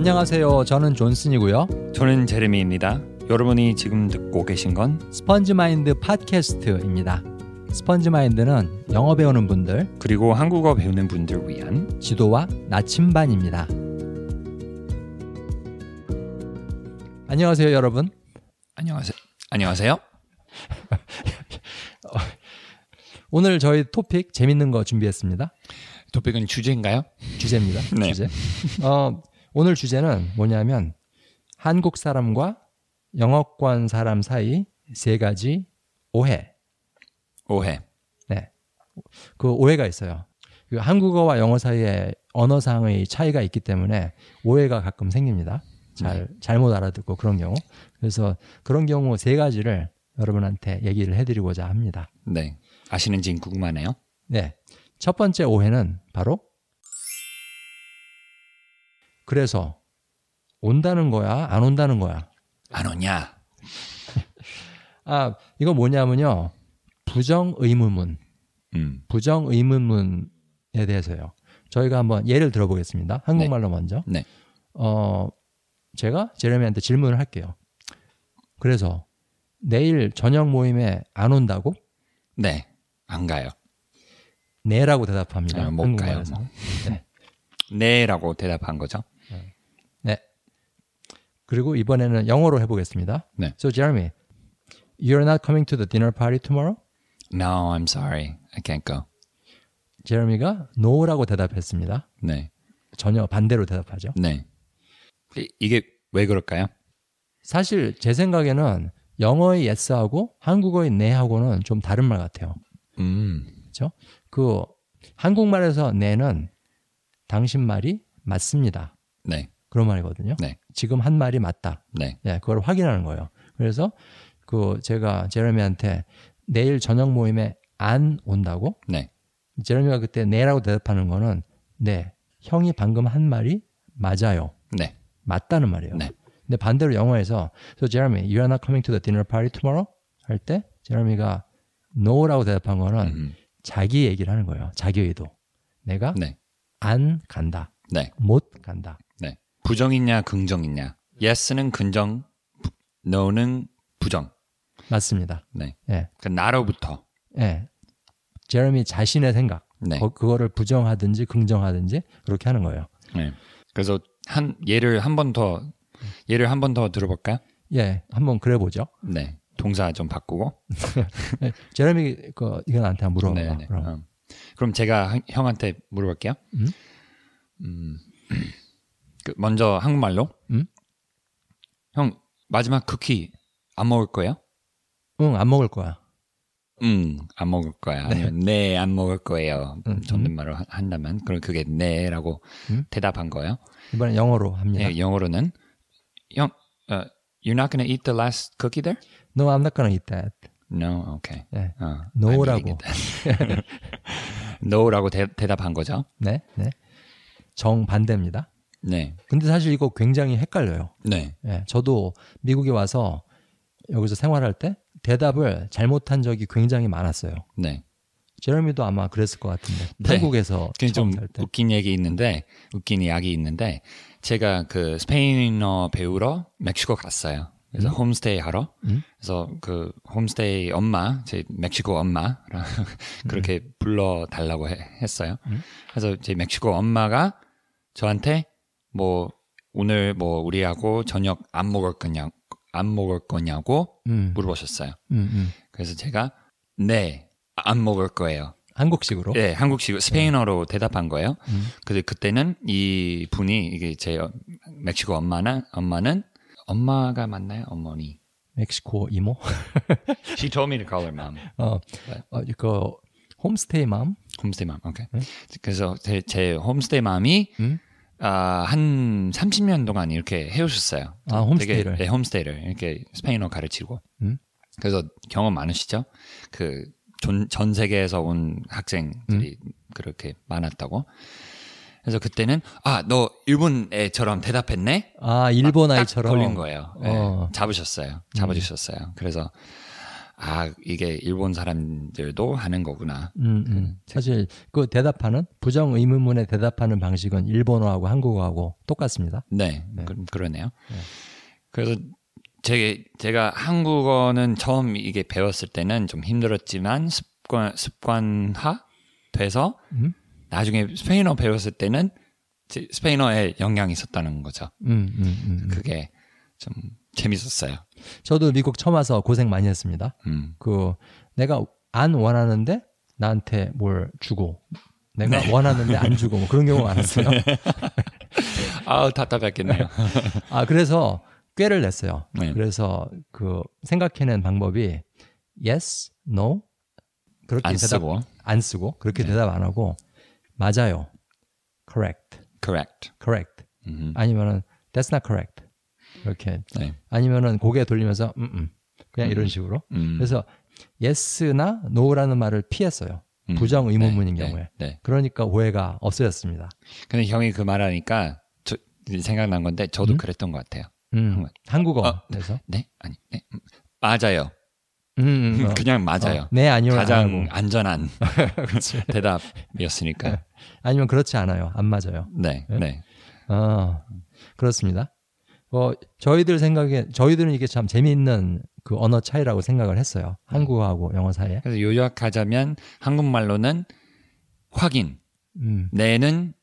안녕하세요. 저는 존슨이고요. 저는 제레미입니다. 여러분이 지금 듣고 계신 건 스펀지 마인드 팟캐스트입니다. 스펀지 마인드는 영어 배우는 분들, 그리고 한국어 배우는 분들 위한 지도와 나침반입니다. 안녕하세요, 여러분. 안녕하세요. 안녕하세요. 오늘 저희 토픽 재밌는 거 준비했습니다. 토픽은 주제인가요? 주제입니다. 네. 주제. 어, 오늘 주제는 뭐냐면 한국 사람과 영어권 사람 사이 세 가지 오해. 오해. 네. 그 오해가 있어요. 그 한국어와 영어 사이에 언어상의 차이가 있기 때문에 오해가 가끔 생깁니다. 잘 잘못 알아듣고 그런 경우. 그래서 그런 경우 세 가지를 여러분한테 얘기를 해드리고자 합니다. 네. 아시는지 궁금하네요. 네. 첫 번째 오해는 바로 그래서 온다는 거야, 안 온다는 거야. 안 오냐? 아, 이거 뭐냐면요. 부정 의문문. 음. 부정 의문문에 대해서요. 저희가 한번 예를 들어보겠습니다. 한국말로 먼저. 네. 어, 제가 제레미한테 질문을 할게요. 그래서 내일 저녁 모임에 안 온다고? 네. 안 가요. 네라고 대답합니다. 아, 못. 가요, 네. 네라고 대답한 거죠. 네. 그리고 이번에는 영어로 해보겠습니다. 네. So Jeremy, you're not coming to the dinner party tomorrow? No, I'm sorry. I can't go. 제레미가 no라고 대답했습니다. 네. 전혀 반대로 대답하죠. 네. 이- 이게 왜 그럴까요? 사실 제 생각에는 영어의 yes하고 한국어의 네하고는 좀 다른 말 같아요. 음. 그렇죠? 그 한국말에서 네는 당신 말이 맞습니다. 네. 그런 말이거든요. 네. 지금 한 말이 맞다. 네. 예, 그걸 확인하는 거예요. 그래서 그 제가 제레미한테 내일 저녁 모임에 안 온다고? 네. 제레미가 그때 네라고 대답하는 거는 네, 형이 방금 한 말이 맞아요. 네. 맞다는 말이에요. 네. 근데 반대로 영어에서 So Jeremy, you are not coming to the dinner party tomorrow? 할 때 제레미가 no라고 대답한 거는 음. 자기 얘기를 하는 거예요. 자기 의도. 내가 네. 안 간다. 네. 못 간다. 네. 부정이냐 긍정이냐. yes는 긍정, 부- no는 부정. 맞습니다. 네. 예. 그 나로부터. 예. 제레미 자신의 생각. 네. 거- 그거를 부정하든지 긍정하든지 그렇게 하는 거예요. 네. 그래서 한 예를 한 번 더 예를 한 번 더 들어볼까요? 예. 한번 그래 보죠. 네. 동사 좀 바꾸고. 예. 제레미 그 이건 나한테 물어봐. 네, 네. 그럼. 어. 그럼 제가 한- 형한테 물어볼게요. 음? 음. 그 먼저 한국말로. 음? 형 마지막 쿠키 안 먹을 거예요? 응, 안 먹을 거야. 음, 안 먹을 거야. 아니면 네, 안 먹을 거예요. 음, 존댓말로 하- 한다면 그럼 그게 네라고 음? 대답한 거예요. 이번엔 영어로 합니다. 예, 영어로는 형, 어, you're not gonna eat the last cookie there? No, I'm not gonna eat that. No, okay. 예. 어, no라고. No라고 대, 대답한 거죠. 네, 네. 정 반대입니다. 네, 근데 사실 이거 굉장히 헷갈려요. 네, 예, 저도 미국에 와서 여기서 생활할 때 대답을 잘못한 적이 굉장히 많았어요. 네. 제레미도 아마 그랬을 것 같은데 네. 처음 좀. 웃긴 얘기 있는데 웃긴 이야기 있는데 제가 그 스페인어 배우러 멕시코 갔어요. 그래서 홈스테이 하러. 음? 그래서 그 홈스테이 엄마, 제 멕시코 엄마랑 그렇게 불러 달라고 했어요. 음? 그래서 제 멕시코 엄마가 저한테 뭐 오늘 뭐 우리하고 저녁 안 먹을 거냐 안 먹을 거냐고 음, 물어보셨어요. 음, 음. 그래서 제가 네 안 먹을 거예요. 한국식으로. 네, 한국식 스페인어로 대답한 거예요. 음. 근데 그때는 이 분이 이게 제 멕시코 엄마는 엄마는 엄마가 맞나요? 어머니. 멕시코 이모. She told me to call her mom. 어, 어, 그 홈스테이 맘. 홈스테이 맘. 오케이. 네? 그래서 제, 제 홈스테이 맘이 음? 아, 한 30년 동안 이렇게 해오셨어요. 아, 홈스테이를. 되게, 네, 홈스테이를 이렇게 스페인어 가르치고. 음? 그래서 경험 많으시죠? 그 전, 전 세계에서 온 학생들이 음? 그렇게 많았다고. 그래서 그때는 아, 너 일본 애처럼 대답했네? 아, 일본 딱 아이처럼 걸린 거예요. 네, 어. 음. 잡으셨어요. 잡아주셨어요. 그래서 아 이게 일본 사람들도 하는 거구나. 음, 음. 사실 그 대답하는 부정 의문문에 대답하는 방식은 일본어하고 한국어하고 똑같습니다. 네, 네. 그, 그러네요. 네. 그래서 제, 제가 한국어는 처음 이게 배웠을 때는 좀 힘들었지만 습관 습관화 돼서 음? 나중에 스페인어 배웠을 때는 제- 스페인어에 영향이 있었다는 거죠. 음, 음, 음, 음. 그게 좀 재밌었어요. 저도 미국 처음 와서 고생 많이 했습니다. 음. 그 내가 안 원하는데 나한테 뭘 주고 내가 네. 원하는데 안 주고 뭐 그런 경우가 많았어요. 아우 답답했겠네요. 아 그래서 꾀를 냈어요. 네. 그래서 그 생각해낸 방법이 yes, no 그렇게 안 대답 쓰고 안 쓰고 그렇게 네. 대답 안 하고 맞아요, correct, correct. correct 음. 아니면은 that's not correct 이렇게 네. 아니면은 고개 돌리면서 음, 음. 그냥 이런 식으로 음. 그래서 yes나 no라는 말을 피했어요. 음. 부정 의문문인 네, 경우에. 네, 네. 그러니까 오해가 없어졌습니다. 근데 형이 그 말하니까 저, 생각난 건데 저도 음? 그랬던 것 같아요. 음, 어. 한국어에서. 네? 아니, 네. 음, 맞아요. 음, 음, 어. 그냥 맞아요. 어, 네, 아니요. 가장 안. 안전한. 대답이었으니까. 아니면 그렇지 않아요. 안 맞아요. 네, 네? 네. 아, 그렇습니다. 어, 저희들 생각에, 저희들은 이게 참 재미있는 그 언어 차이라고 생각을 했어요. 한국어하고 영어 사이에. 그래서 요약하자면 한국말로는 확인, 음, 내는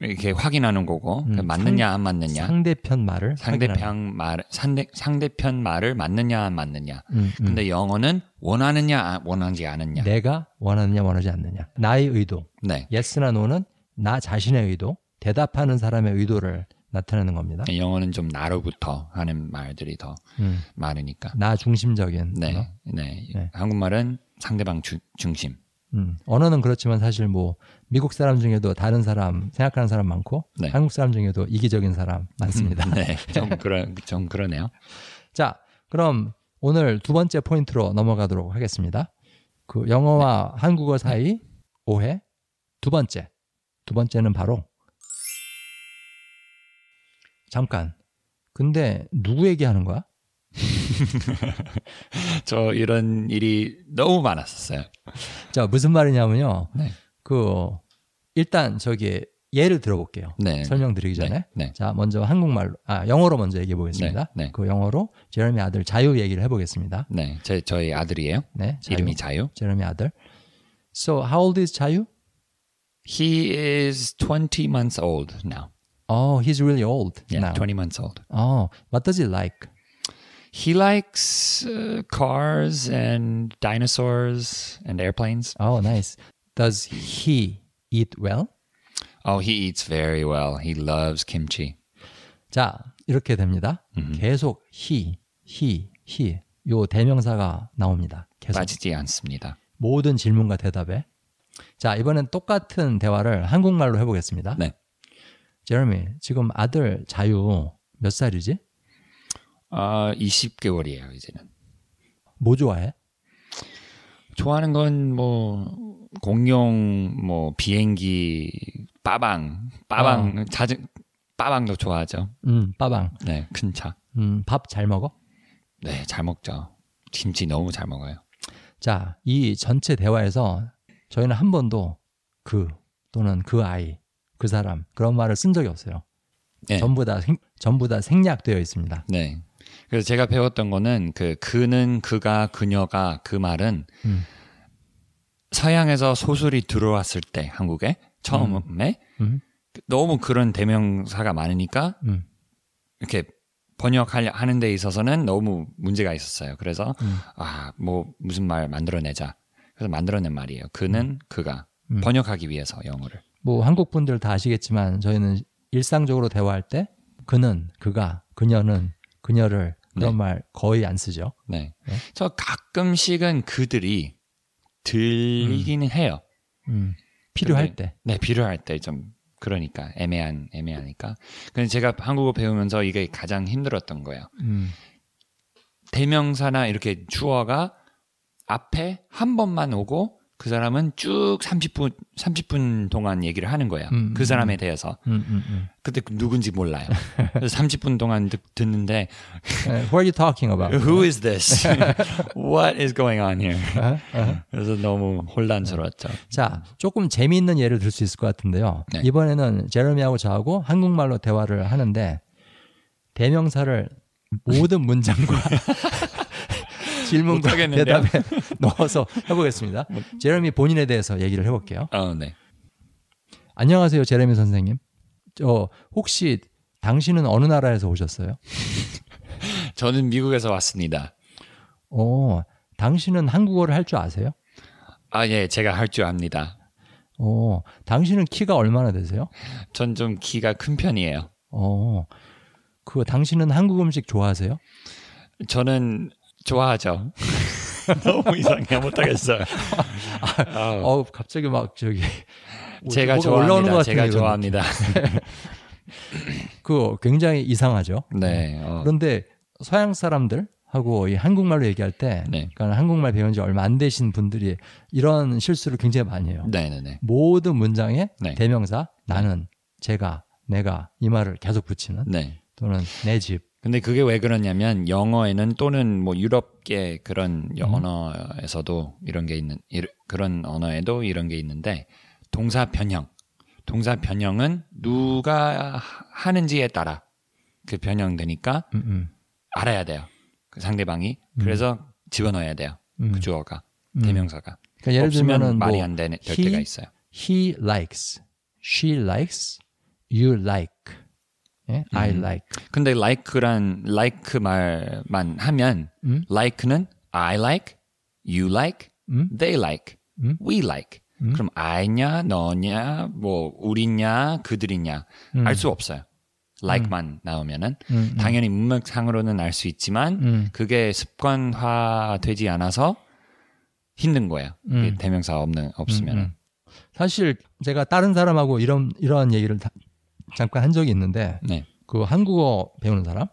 이렇게 확인하는 거고 음, 맞느냐 안 맞느냐, 상대편 말을. 확인하는. 상대편 말 상대 상대편 말을 맞느냐 안 맞느냐. 음, 음. 근데 영어는 원하느냐 안- 원하지 않느냐. 내가 원하느냐 원하지 않느냐. 나의 의도. 네. yes나 no는 나 자신의 의도, 대답하는 사람의 의도를 나타내는 겁니다. 영어는 좀 나로부터 하는 말들이 더 음, 많으니까. 나 중심적인 네. 네. 네. 한국말은 상대방 주, 중심. 음, 언어는 그렇지만 사실 뭐 미국 사람 중에도 다른 사람 생각하는 사람 많고 네. 한국 사람 중에도 이기적인 사람 많습니다. 네, 좀 그러 좀 그러네요. 자, 그럼 오늘 두 번째 포인트로 넘어가도록 하겠습니다. 그 영어와 한국어 사이 오해 두 번째. 두 번째는 바로 잠깐. 근데 누구에게 하는 거야? 저 이런 일이 너무 많았었어요. 자, 무슨 말이냐면요. 네. 그 일단 저기 예를 들어볼게요. 네. 설명드리기 전에. 네, 네. 자, 먼저 한국말로, 아, 영어로 먼저 얘기해 보겠습니다. 네, 네. 그 영어로 제레미 아들 자유 얘기를 해 보겠습니다. 네, 제 저희 아들이에요. 네, 자유. 이름이 자유. 제레미 아들. So, how old is 자유? He is 20 months old now. Oh, he's really old Yeah, now. 20 months old. Oh, what does he like? He likes uh, cars and dinosaurs and airplanes. Oh, nice. Does he eat well? Oh, he eats very well. He loves kimchi. 자, 이렇게 됩니다. 계속 he, he, he. 요 대명사가 나옵니다. 계속. 빠지지 않습니다. 모든 질문과 대답에. 자, 이번엔 똑같은 대화를 한국말로 해 보겠습니다. 네. 제레미, 지금 아들 자유 몇 살이지? 아, 20개월이에요, 이제는. 뭐 좋아해? 좋아하는 건 뭐 공룡 뭐 비행기 빠방 빠방 자주 빠방도 좋아하죠. 음, 빠방. 네, 큰 차. 음, 밥 잘 먹어? 네, 잘 먹죠. 김치 너무 잘 먹어요. 자, 이 전체 대화에서 저희는 한 번도 그 또는 그 아이, 그 사람 그런 말을 쓴 적이 없어요. 네. 전부 다 생, 전부 다 생략되어 있습니다. 네. 그래서 제가 배웠던 거는 그 그는 그가 그녀가 그 말은 음. 서양에서 소설이 들어왔을 때 한국에 처음에 음. 너무 그런 대명사가 많으니까 음. 이렇게 번역하려 하는 데 있어서는 너무 문제가 있었어요. 그래서 음. 아, 뭐 무슨 말 만들어내자. 그래서 만들어낸 말이에요. 그는 그가 음. 번역하기 위해서 영어를. 뭐 한국 분들 다 아시겠지만 저희는 일상적으로 대화할 때 그는, 그가, 그녀는, 그녀를 그런 네. 말 거의 안 쓰죠. 네. 네. 저 가끔씩은 그들이 들리기는 해요. 음. 필요할 근데- 때. 네, 필요할 때 좀 그러니까 애매한 애매하니까. 근데 제가 한국어 배우면서 이게 가장 힘들었던 거예요. 음. 대명사나 이렇게 주어가 앞에 한 번만 오고 그 사람은 쭉 30분 30분 동안 얘기를 하는 거예요. 음, 그 사람에 대해서. 음, 음, 음. 근데 누군지 몰라요. 그래서 30분 동안 듣, 듣는데 에, Who are you talking about? Who is this? What is going on here? 어? 어? 그래서 너무 혼란스러웠죠. 자, 조금 재미있는 예를 들 수 있을 것 같은데요. 네. 이번에는 제레미하고 저하고 한국말로 대화를 하는데 대명사를 모든 문장과 질문과? 대답에 넣어서 해보겠습니다. 제레미 본인에 대해서 얘기를 해볼게요. 어, 네. 안녕하세요, 제레미 선생님. 저 혹시 당신은 어느 나라에서 오셨어요? 저는 미국에서 왔습니다. 어, 당신은 한국어를 할 줄 아세요? 아, 예, 제가 할 줄 압니다. 어, 당신은 키가 얼마나 되세요? 전 좀 키가 큰 편이에요. 어, 그 당신은 한국 음식 좋아하세요? 저는 좋아하죠. 너무 이상해 못하겠어요. 아우, 어, 갑자기 막 저기 제가 것 좋아합니다. 같은 제가. 좋아합니다. 그 굉장히 이상하죠. 네. 어, 그런데 서양 사람들 하고 이 한국말로 얘기할 때, 네. 그러니까 한국말 배운 지 얼마 안 되신 분들이 이런 실수를 굉장히 많이 해요. 네네네. 모든 문장에 네. 대명사 나는, 제가, 내가 이 말을 계속 붙이는 네. 또는 내 집. 근데 그게 왜 그러냐면 영어에는 또는 뭐 유럽계 그런 음. 언어에서도 이런 게 있는 이르- 그런 언어에도 이런 게 있는데 동사 변형. 동사 변형은 누가 하- 하는지에 따라 그 변형되니까 음, 음, 알아야 돼요. 그 상대방이. 그래서 집어넣어야 돼요. 음. 그 주어가 음. 대명사가. 그러니까 예를 없으면 들면은 말이 뭐 안 되는 될 he, 때가 있어요. he likes, she likes, you like, 예? I 음. like. 근데 like란 like 말만 하면 음? like는 I like, you like, 음? they like, 음? we like. 음? 그럼 I냐, 너냐, 뭐 우리냐, 그들이냐 음. 알수 없어요. like만 나오면은. 당연히 문맥상으로는 알 수 있지만 음. 그게 습관화되지 않아서 힘든 거예요. 대명사 없는 없으면. 음, 음. 사실 제가 다른 사람하고 이런 이런 얘기를 다- 잠깐 한 적이 있는데 네, 그 한국어 배우는 사람,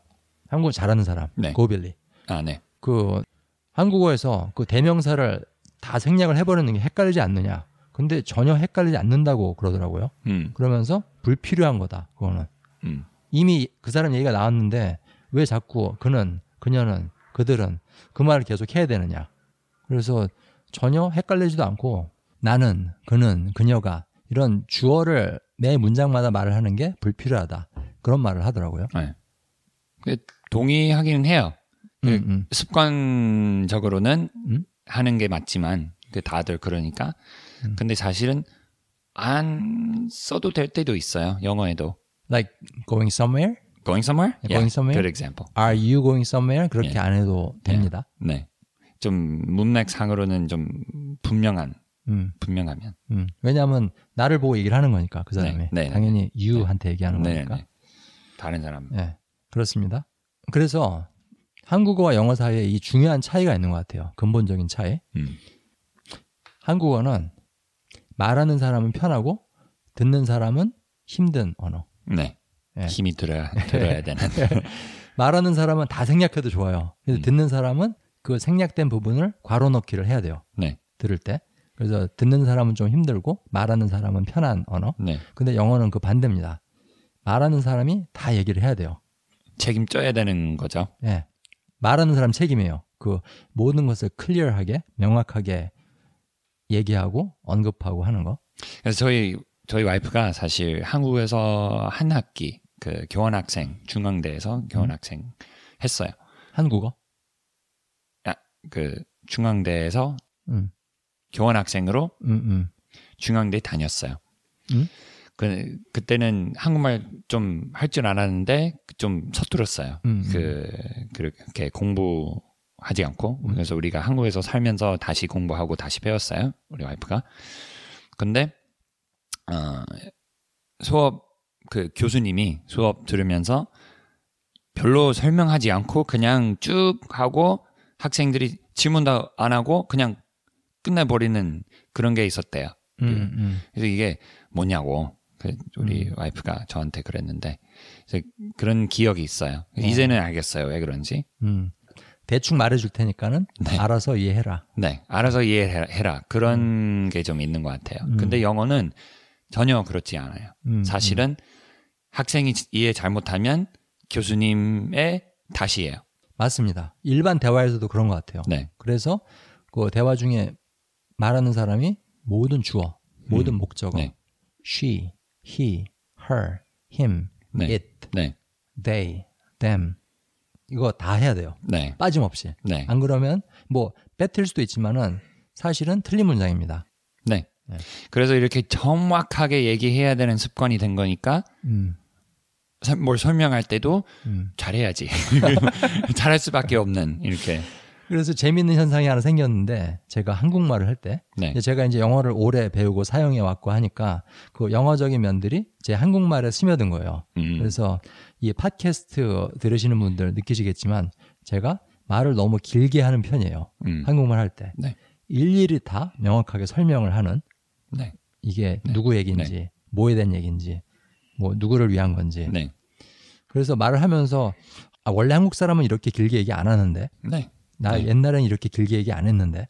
한국어 잘하는 사람, 네. 고빌리. 아 네, 그 한국어에서 그 대명사를 다 생략을 해버리는 게 헷갈리지 않느냐. 근데 전혀 헷갈리지 않는다고 그러더라고요. 음, 그러면서 불필요한 거다. 그거는 음, 이미 그 사람 얘기가 나왔는데 왜 자꾸 그는, 그녀는, 그들은 그 말을 계속 해야 되느냐. 그래서 전혀 헷갈리지도 않고 나는, 그는, 그녀가 이런 주어를 매 문장마다 말을 하는 게 불필요하다. 그런 말을 하더라고요. 네. 그 동의하기는 해요. 음, 그 음. 습관적으로는 음? 하는 게 맞지만 그 다들 그러니까. 음. 근데 사실은 안 써도 될 때도 있어요. 영어에도. Like going somewhere? Going somewhere? Going somewhere? Good example. Are you going somewhere? 그렇게 예. 안 해도 됩니다. 네. 좀 문맥상으로는 좀 분명한 음, 분명하면. 음. 왜냐하면 나를 보고 얘기를 하는 거니까 그 사람이 네, 네, 당연히 you한테 얘기하는 네, 거니까. 네. 다른 사람. 네, 그렇습니다. 그래서 한국어와 영어 사이에 이 중요한 차이가 있는 것 같아요. 근본적인 차이. 음. 한국어는 말하는 사람은 편하고 듣는 사람은 힘든 언어. 네. 네. 힘이 들어야 들어야 되는. 말하는 사람은 다 생략해도 좋아요. 근데 음. 듣는 사람은 그 생략된 부분을 괄호 넣기를 해야 돼요. 네. 들을 때. 그래서 듣는 사람은 좀 힘들고 말하는 사람은 편한 언어. 네. 근데 영어는 그 반대입니다. 말하는 사람이 다 얘기를 해야 돼요. 책임져야 되는 거죠. 예. 말하는 사람 책임이에요. 그 모든 것을 클리어하게 명확하게 얘기하고 언급하고 하는 거. 그래서 저희 저희 와이프가 사실 한국에서 한 학기 그 교환 학생 중앙대에서 교환학생 했어요. 한국어. 그 중앙대에서 음. 교환 학생으로 음, 음. 중앙대 다녔어요. 음? 그 그때는 한국말 좀 할 줄 알았는데 좀 서툴었어요. 음, 음. 그 그렇게 공부 하지 않고 그래서 우리가 한국에서 살면서 다시 공부하고 다시 배웠어요. 우리 와이프가. 근데 어 수업 그 교수님이 수업 들으면서 별로 설명하지 않고 그냥 쭉 하고 학생들이 질문도 안 하고 그냥 끝내버리는 그런 게 있었대요. 음, 음. 그래서 이게 뭐냐고 그 우리 음. 와이프가 저한테 그랬는데 그런 기억이 있어요. 이제는 알겠어요 왜 그런지. 음. 대충 말해줄 테니까는 네. 알아서 이해해라. 네, 알아서 이해해라. 그런 게 좀 있는 것 같아요. 음. 근데 영어는 전혀 그렇지 않아요. 음, 사실은 학생이 이해 잘못하면 교수님의 탓이에요. 맞습니다. 일반 대화에서도 그런 것 같아요. 네, 그래서 그 대화 중에 말하는 사람이 모든 주어, 모든 목적어, 네. she, he, her, him, 네. it, 네, they, them 이거 다 해야 돼요. 네, 빠짐없이. 네, 안 그러면 뭐 뺏을 수도 있지만은 사실은 틀린 문장입니다. 네. 네. 그래서 이렇게 정확하게 얘기해야 되는 습관이 된 거니까 음, 사- 뭘 설명할 때도 음. 잘해야지. 잘할 수밖에 없는 이렇게. 그래서 재미있는 현상이 하나 생겼는데 제가 한국말을 할때 네, 제가 이제 영어를 오래 배우고 사용해 왔고 하니까 그 영어적인 면들이 제 한국말에 스며든 거예요. 음, 그래서 이 팟캐스트 들으시는 분들 느끼시겠지만 제가 말을 너무 길게 하는 편이에요. 음, 한국말 할 때. 네. 일일이 다 명확하게 설명을 하는 네, 이게 누구 얘기인지, 뭐에 대한 얘기인지, 뭐 누구를 위한 건지. 네, 그래서 말을 하면서 아, 원래 한국 사람은 이렇게 길게 얘기 안 하는데 네. 나 네. 옛날엔 이렇게 길게 얘기 안 했는데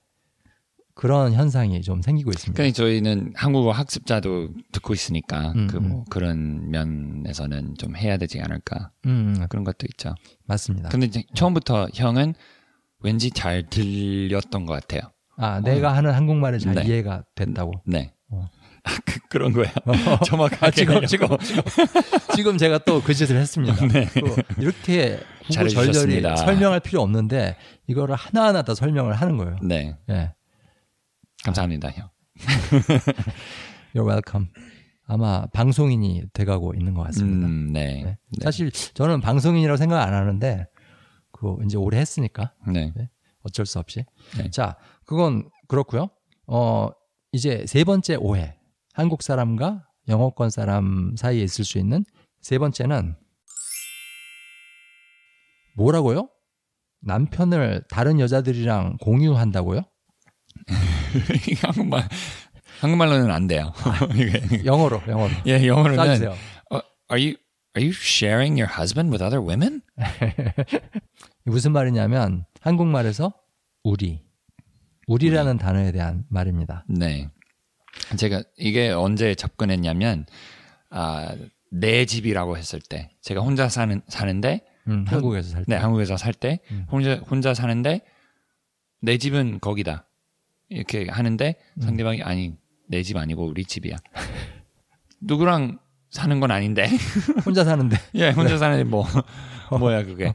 그런 현상이 좀 생기고 있습니다. 그러니까 저희는 한국어 학습자도 듣고 있으니까 음, 그뭐 그런 면에서는 좀 해야 되지 않을까 음, 그런 것도 있죠. 맞습니다. 근데 처음부터 형은 왠지 잘 들렸던 것 같아요. 아, 내가 하는 한국말이 잘 네. 이해가 된다고. 네. 어. 아, 그, 그런 거예요. 정확하게 아, 지금. 지금, 지금, 지금 제가 또 그 짓을 했습니다. 네. 그 이렇게 구구절절히. 설명할 필요 없는데 이거를 하나하나 다 설명을 하는 거예요. 네. 예. 감사합니다, 형. You're welcome. 아마 방송인이 돼가고 있는 것 같습니다. 음, 네. 네. 사실 저는 방송인이라고 생각 안 하는데 그 이제 오래 했으니까 네. 어쩔 수 없이. 네. 자, 그건 그렇고요. 어, 이제 세 번째 오해. 한국 사람과 영어권 사람 사이에 있을 수 있는 세 번째는 뭐라고요? 남편을 다른 여자들이랑 공유한다고요? 한국말 한국말로는 안 돼요. 이게- 영어로, 영어로. 예, 영어로는 써주세요. 어, are you are you sharing your husband with other women? 무슨 말이냐면 한국말에서 우리, 우리라는 단어에 대한 말입니다. 네. 제가 이게 언제 접근했냐면 아, 내 집이라고 했을 때 제가 혼자 사는 사는데 음, 한국에서 살 때. 네, 한국에서 살 때 음. 혼자 혼자 사는데 내 집은 거기다. 이렇게 하는데 음. 상대방이 아니 내 집 아니고 우리 집이야. 누구랑 사는 건 아닌데. 혼자 사는데. 예, 혼자 사는데 뭐 뭐야 그게.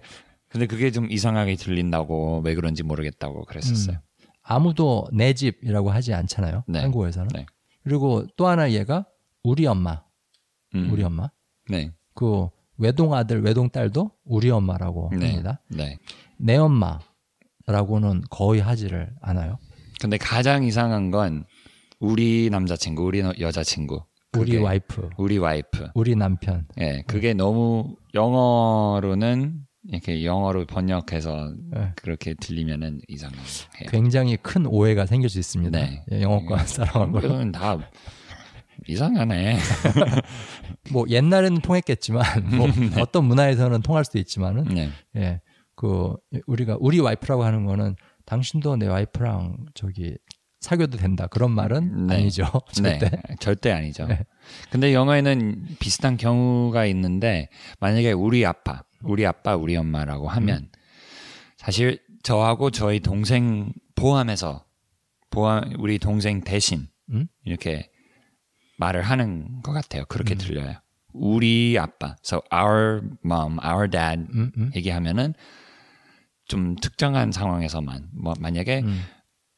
근데 그게 좀 이상하게 들린다고 왜 그런지 모르겠다고 그랬었어요. 아무도 내 집이라고 하지 않잖아요. 네. 한국에서는. 네. 그리고 또 하나 얘가 우리 엄마, 음. 우리 엄마. 네. 그 외동 아들, 외동 딸도 우리 엄마라고 네. 합니다. 네. 내 엄마라고는 거의 하지를 않아요. 근데 가장 이상한 건 우리 남자친구, 우리 너- 여자친구, 우리 와이프, 우리 와이프. 우리 남편. 예, 그게 너무 영어로는 이렇게 영어로 번역해서 네. 그렇게 들리면은 이상해요. 굉장히 큰 오해가 생길 수 있습니다. 네. 예, 영어권 사람하고. 한국은 다 이상하네. 뭐 옛날에는 통했겠지만 뭐 네. 어떤 문화에서는 통할 수도 있지만은 네, 예. 그 우리가 우리 와이프라고 하는 거는 당신도 내 와이프랑 저기 사귀어도 된다. 그런 말은 네. 아니죠. 절대. 네, 절대 아니죠. 네. 근데 영어에는 비슷한 경우가 있는데 만약에 우리 아빠, 우리 아빠, 우리 엄마라고 하면 사실 저하고 저희 동생 포함해서 포함 우리 동생 대신 음? 이렇게 말을 하는 것 같아요. 그렇게 들려요. 우리 아빠, so our mom, our dad 음, 음. 얘기하면은 좀 특정한 상황에서만 뭐 만약에 음.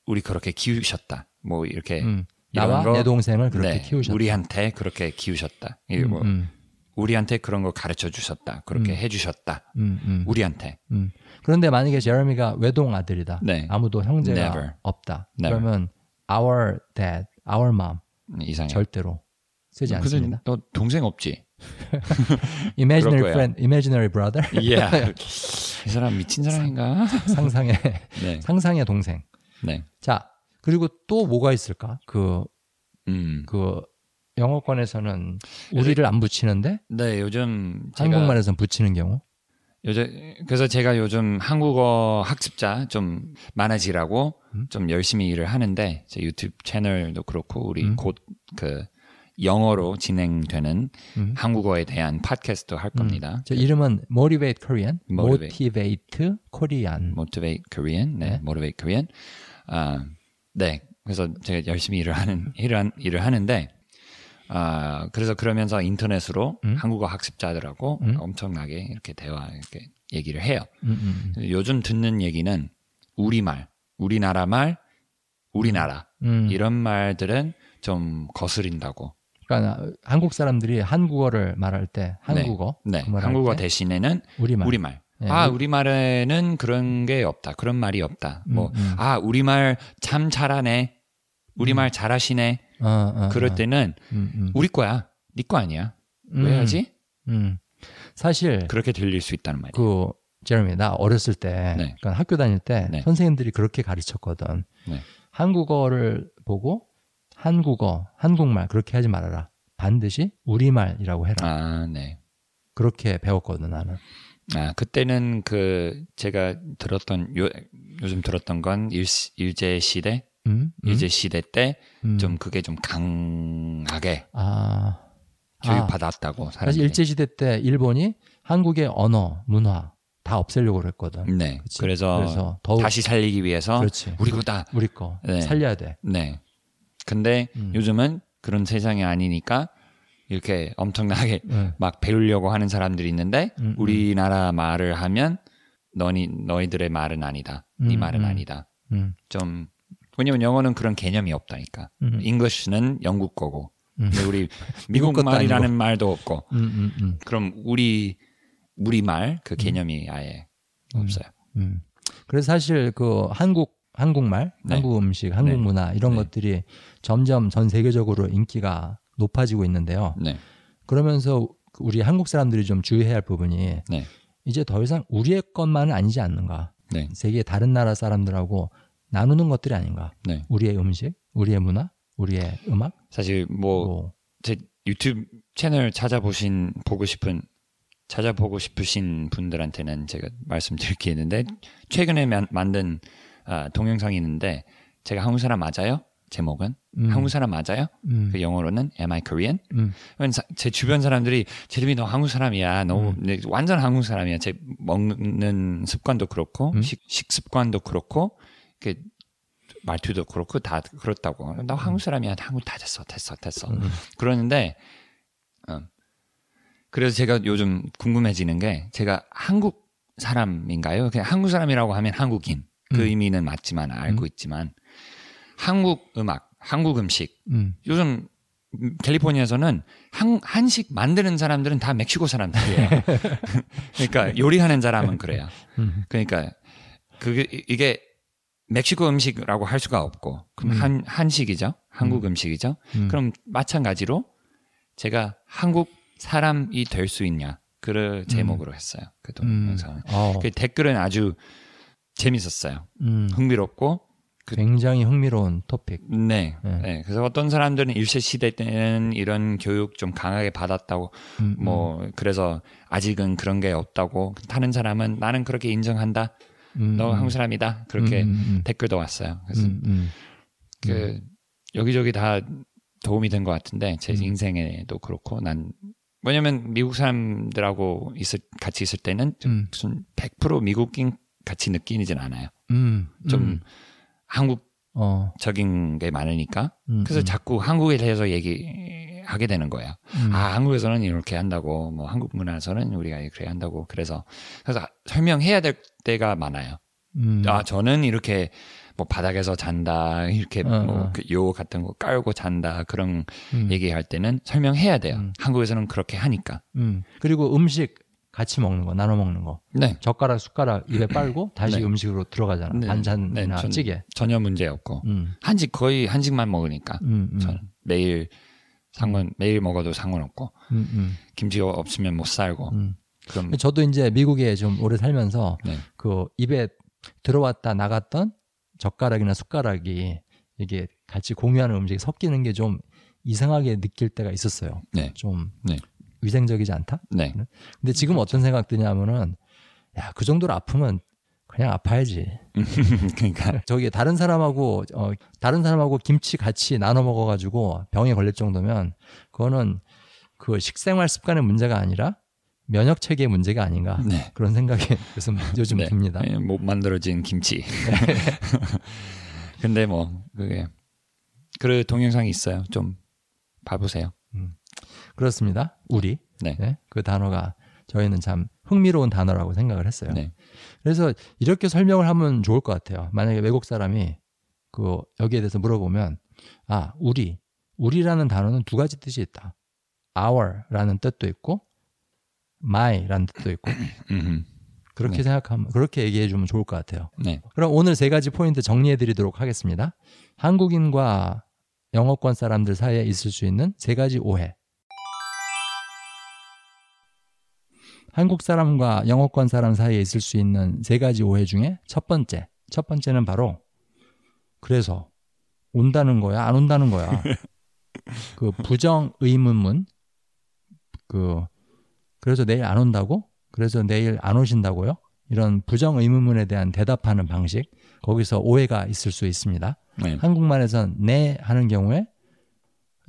우리 그렇게 키우셨다, 뭐 이렇게 음. 나와 거- 내 동생을 그렇게 네, 키우셨다. 우리한테 그렇게 키우셨다. 음, 뭐 음, 우리한테 그런 거 가르쳐 주셨다. 그렇게 음. 해 주셨다. 음, 음, 우리한테. 음. 그런데 만약에 제레미가 외동 아들이다. 네. 아무도 형제가 Never. 없다. Never. 그러면 our dad, our mom 음, 이상해. 절대로 쓰지 근데 않습니다. 너 동생 없지? imaginary friend, imaginary brother 예. 이 사람 미친 사람인가? 상상의 네. 상상의 동생. 네. 자, 그리고 또 뭐가 있을까? 그, 음. 그, 영어권에서는 우리를 안 붙이는데 네, 요즘 한국말에서는 붙이는 경우. 요즘 그래서 제가 요즘 한국어 학습자 좀 많아지라고 음? 좀 열심히 일을 하는데 제 유튜브 채널도 그렇고 우리 음. 곧그 영어로 진행되는 음. 한국어에 대한 팟캐스트도 할 겁니다. 저 이름은 Motivate Korean, Motivate. Motivate Korean. Motivate Korean, 네, 네. Motivate Korean. 아, 네. 그래서 제가 열심히 일을 하는 일을, 한- 일을 하는데 아, 그래서 그러면서 인터넷으로 음. 한국어 학습자들하고 음. 엄청나게 이렇게 대화 이렇게 얘기를 해요. 음, 음, 요즘 듣는 얘기는 우리말, 우리나라 말, 우리나라 음. 이런 말들은 좀 거스린다고. 그러니까 한국 사람들이 한국어를 말할 때 한국어, 네, 그 말할 한국어 때 대신에는 우리말. 우리말. 네, 아, 우리- 우리말에는 그런 게 없다. 그런 말이 없다. 음, 뭐, 음. 아, 우리말 참 잘하네. 우리말 잘하시네. 어, 어, 그럴 어. 때는 음, 음. 우리 거야. 네 거 아니야. 음, 왜 하지? 음. 사실 그렇게 들릴 수 있다는 말이야. 그 제레미 나 어렸을 때 네. 그러니까 학교 다닐 때 네. 선생님들이 그렇게 가르쳤거든. 네. 한국어를 보고 한국어, 한국말 그렇게 하지 말아라. 반드시 우리말이라고 해라. 아, 네. 그렇게 배웠거든 나는. 아, 그때는 그 제가 들었던 요, 요즘 들었던 건 일, 일제 시대, 음? 음? 일제 시대 때좀 음. 그게 좀 강하게 아 교육받았다고 사실 사람들이. 일제 시대 때 일본이 한국의 언어, 문화 다 없애려고 그랬거든. 네. 그래서, 그래서 더욱 다시 살리기 위해서 그렇지. 우리 거다. 우리 거 네. 살려야 돼. 네. 근데 음. 요즘은 그런 세상이 아니니까 이렇게 엄청나게 네. 막 배우려고 하는 사람들이 있는데 음, 우리나라 말을 하면 너니 너희들의 말은 아니다. 네 음, 말은 음. 아니다. 음, 좀 왜냐면 영어는 그런 개념이 없다니까. 음. English는 영국 거고. 음. 근데 우리 미국 말이라는. 말도 없고. 음, 음, 음, 그럼 우리 우리 말 그 개념이 아예 음. 없어요. 음. 그래서 사실 그 한국 한국말, 네. 한국 음식, 한국 네. 문화 이런 네. 것들이 점점 전 세계적으로 인기가 높아지고 있는데요. 네. 그러면서 우리 한국 사람들이 좀 주의해야 할 부분이 네. 이제 더 이상 우리의 것만은 아니지 않는가. 네. 세계 다른 나라 사람들하고 나누는 것들이 아닌가. 네. 우리의 음식, 우리의 문화, 우리의 음악, 사실 뭐뭐제 유튜브 채널 찾아보신 보고 싶은 찾아보고 싶으신 분들한테는 제가 말씀드릴 게 있는데 최근에 만, 만든 아, 동영상이 있는데 제가 한국 사람 맞아요? 제목은 음, 한국 사람 맞아요? 음, 그 영어로는 Am I Korean? 음, 제 주변 사람들이 제림이 너 한국 사람이야. 너 음. 네, 완전 한국 사람이야. 제 먹는 습관도 그렇고 음. 식, 식습관도 그렇고 그 말투도 그렇고 다 그렇다고. 나 한국 사람이야. 한국 다 됐어. 됐어. 됐어. 음. 그러는데 어. 그래서 제가 요즘 궁금해지는 게 제가 한국 사람인가요? 그냥 한국 사람이라고 하면 한국인 그 음. 의미는 맞지만 알고 음. 있지만 한국 음악, 한국 음식 음, 요즘 음, 캘리포니아에서는 한, 한식 만드는 사람들은 다 멕시코 사람들이에요. 그러니까 요리하는 사람은 그래요. 음, 그러니까 그게 이게 멕시코 음식이라고 할 수가 없고 그럼 음. 한 한식이죠. 한국 음. 식이죠 음. 그럼 마찬가지로 제가 한국 사람이 될 수 있냐 그 제목으로 했어요. 그 음, 동영상을. 어, 그 댓글은 아주 재밌었어요. 음, 흥미롭고 그- 굉장히 흥미로운 토픽. 네. 네. 네. 그래서 어떤 사람들은 일제 시대 때는 이런 교육 좀 강하게 받았다고 음, 뭐 그래서 아직은 그런 게 없다고 하는 사람은 나는 그렇게 인정한다. 음, 너 음, 한국 사람이다. 그렇게 음, 음, 음, 댓글도 왔어요. 그래서 음, 음, 그 여기저기 다 도움이 된 것 같은데 제 음. 인생에도 그렇고 난 왜냐면 미국 사람들하고 있을 같이 있을 때는 좀 음, 무슨 100% 미국인 같이 느끼진 않아요. 음, 좀 음, 한국 적인 어, 게 많으니까 음, 그래서 음, 자꾸 한국에 대해서 얘기하게 되는 거예요. 음, 아 한국에서는 이렇게 한다고 뭐 한국 문화에서는 우리가 이렇게 한다고 그래서 그래서 설명해야 될 때가 많아요. 음, 아 저는 이렇게 뭐 바닥에서 잔다 이렇게 어, 어. 뭐요 같은 거 깔고 잔다 그런 음, 얘기할 때는 설명해야 돼요. 음. 한국에서는 그렇게 하니까. 음. 그리고 음식 같이 먹는 거, 나눠 먹는 거. 네. 젓가락, 숟가락 입에 빨고 다시 네. 음식으로 들어가잖아. 네. 반찬이나 네, 전- 찌개. 전혀 문제 없고 음, 한식 거의 한식만 먹으니까 음, 음, 저는 매일 상관 매일 먹어도 상관없고 음, 음, 김치가 없으면 못 살고 음. 그럼 저도 이제 미국에 좀 오래 살면서 네. 그 입에 들어왔다 나갔던 젓가락이나 숟가락이 이게 같이 공유하는 음식이 섞이는 게 좀 이상하게 느낄 때가 있었어요. 네. 좀 네. 위생적이지 않다? 네. 근데 지금 어떤 생각 드냐면은 야, 그 정도로 아프면 그냥 아파야지. 그러니까 저기 다른 사람하고 어 다른 사람하고 김치 같이 나눠 먹어 가지고 병에 걸릴 정도면 그거는 그 식생활 습관의 문제가 아니라 면역 체계의 문제가 아닌가 네. 그런 생각이 요즘 요즘 네. 듭니다. 예, 못 만들어진 김치. 근데 뭐 그게 그 동영상이 있어요. 좀 봐보세요. 그렇습니다. 우리 네. 네, 그 단어가 저희는 참 흥미로운 단어라고 생각을 했어요. 네. 그래서 이렇게 설명을 하면 좋을 것 같아요. 만약에 외국 사람이 그 여기에 대해서 물어보면 아 우리 우리라는 단어는 두 가지 뜻이 있다. our라는 뜻도 있고 my라는 뜻도 있고. 그렇게 네. 생각하면 그렇게 얘기해 주면 좋을 것 같아요. 네. 그럼 오늘 세 가지 포인트 정리해 드리도록 하겠습니다. 한국인과 영어권 사람들 사이에 있을 수 있는 세 가지 오해. 한국 사람과 영어권 사람 사이에 있을 수 있는 세 가지 오해 중에 첫 번째. 첫 번째는 바로 그래서 온다는 거야, 안 온다는 거야. 그 부정 의문문 그 그래서 내일 안 온다고? 그래서 내일 안 오신다고요? 이런 부정 의문문에 대한 대답하는 방식 거기서 오해가 있을 수 있습니다. 네. 한국말에선 네 하는 경우에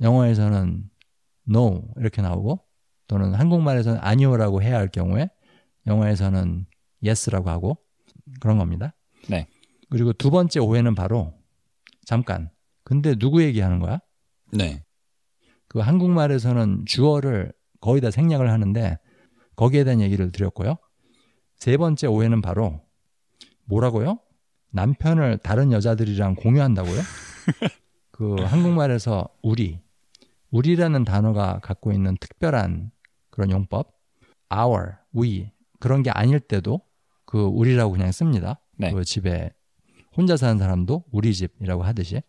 영어에서는 no 이렇게 나오고 또는 한국말에서는 아니오라고 해야 할 경우에 영어에서는 yes라고 하고 그런 겁니다. 네. 그리고 두 번째 오해는 바로 잠깐 근데 누구 얘기하는 거야? 네. 그 한국말에서는 주어를 거의 다 생략을 하는데 거기에 대한 얘기를 드렸고요. 세 번째 오해는 바로 뭐라고요? 남편을 다른 여자들이랑 공유한다고요? 그 한국말에서 우리, 우리라는 단어가 갖고 있는 특별한 그런 용법, our, we 그런 게 아닐 때도 그 우리라고 그냥 씁니다. 네. 그 집에 혼자 사는 사람도 우리 집이라고 하듯이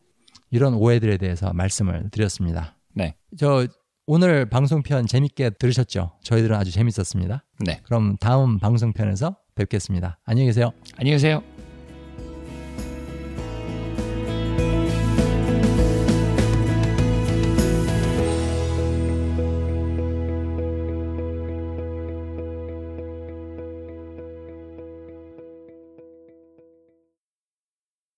이런 오해들에 대해서 말씀을 드렸습니다. 네. 저 오늘 방송편 재밌게 들으셨죠? 저희들은 아주 재밌었습니다. 네. 그럼 다음 방송편에서 뵙겠습니다. 안녕히 계세요. 안녕히 계세요.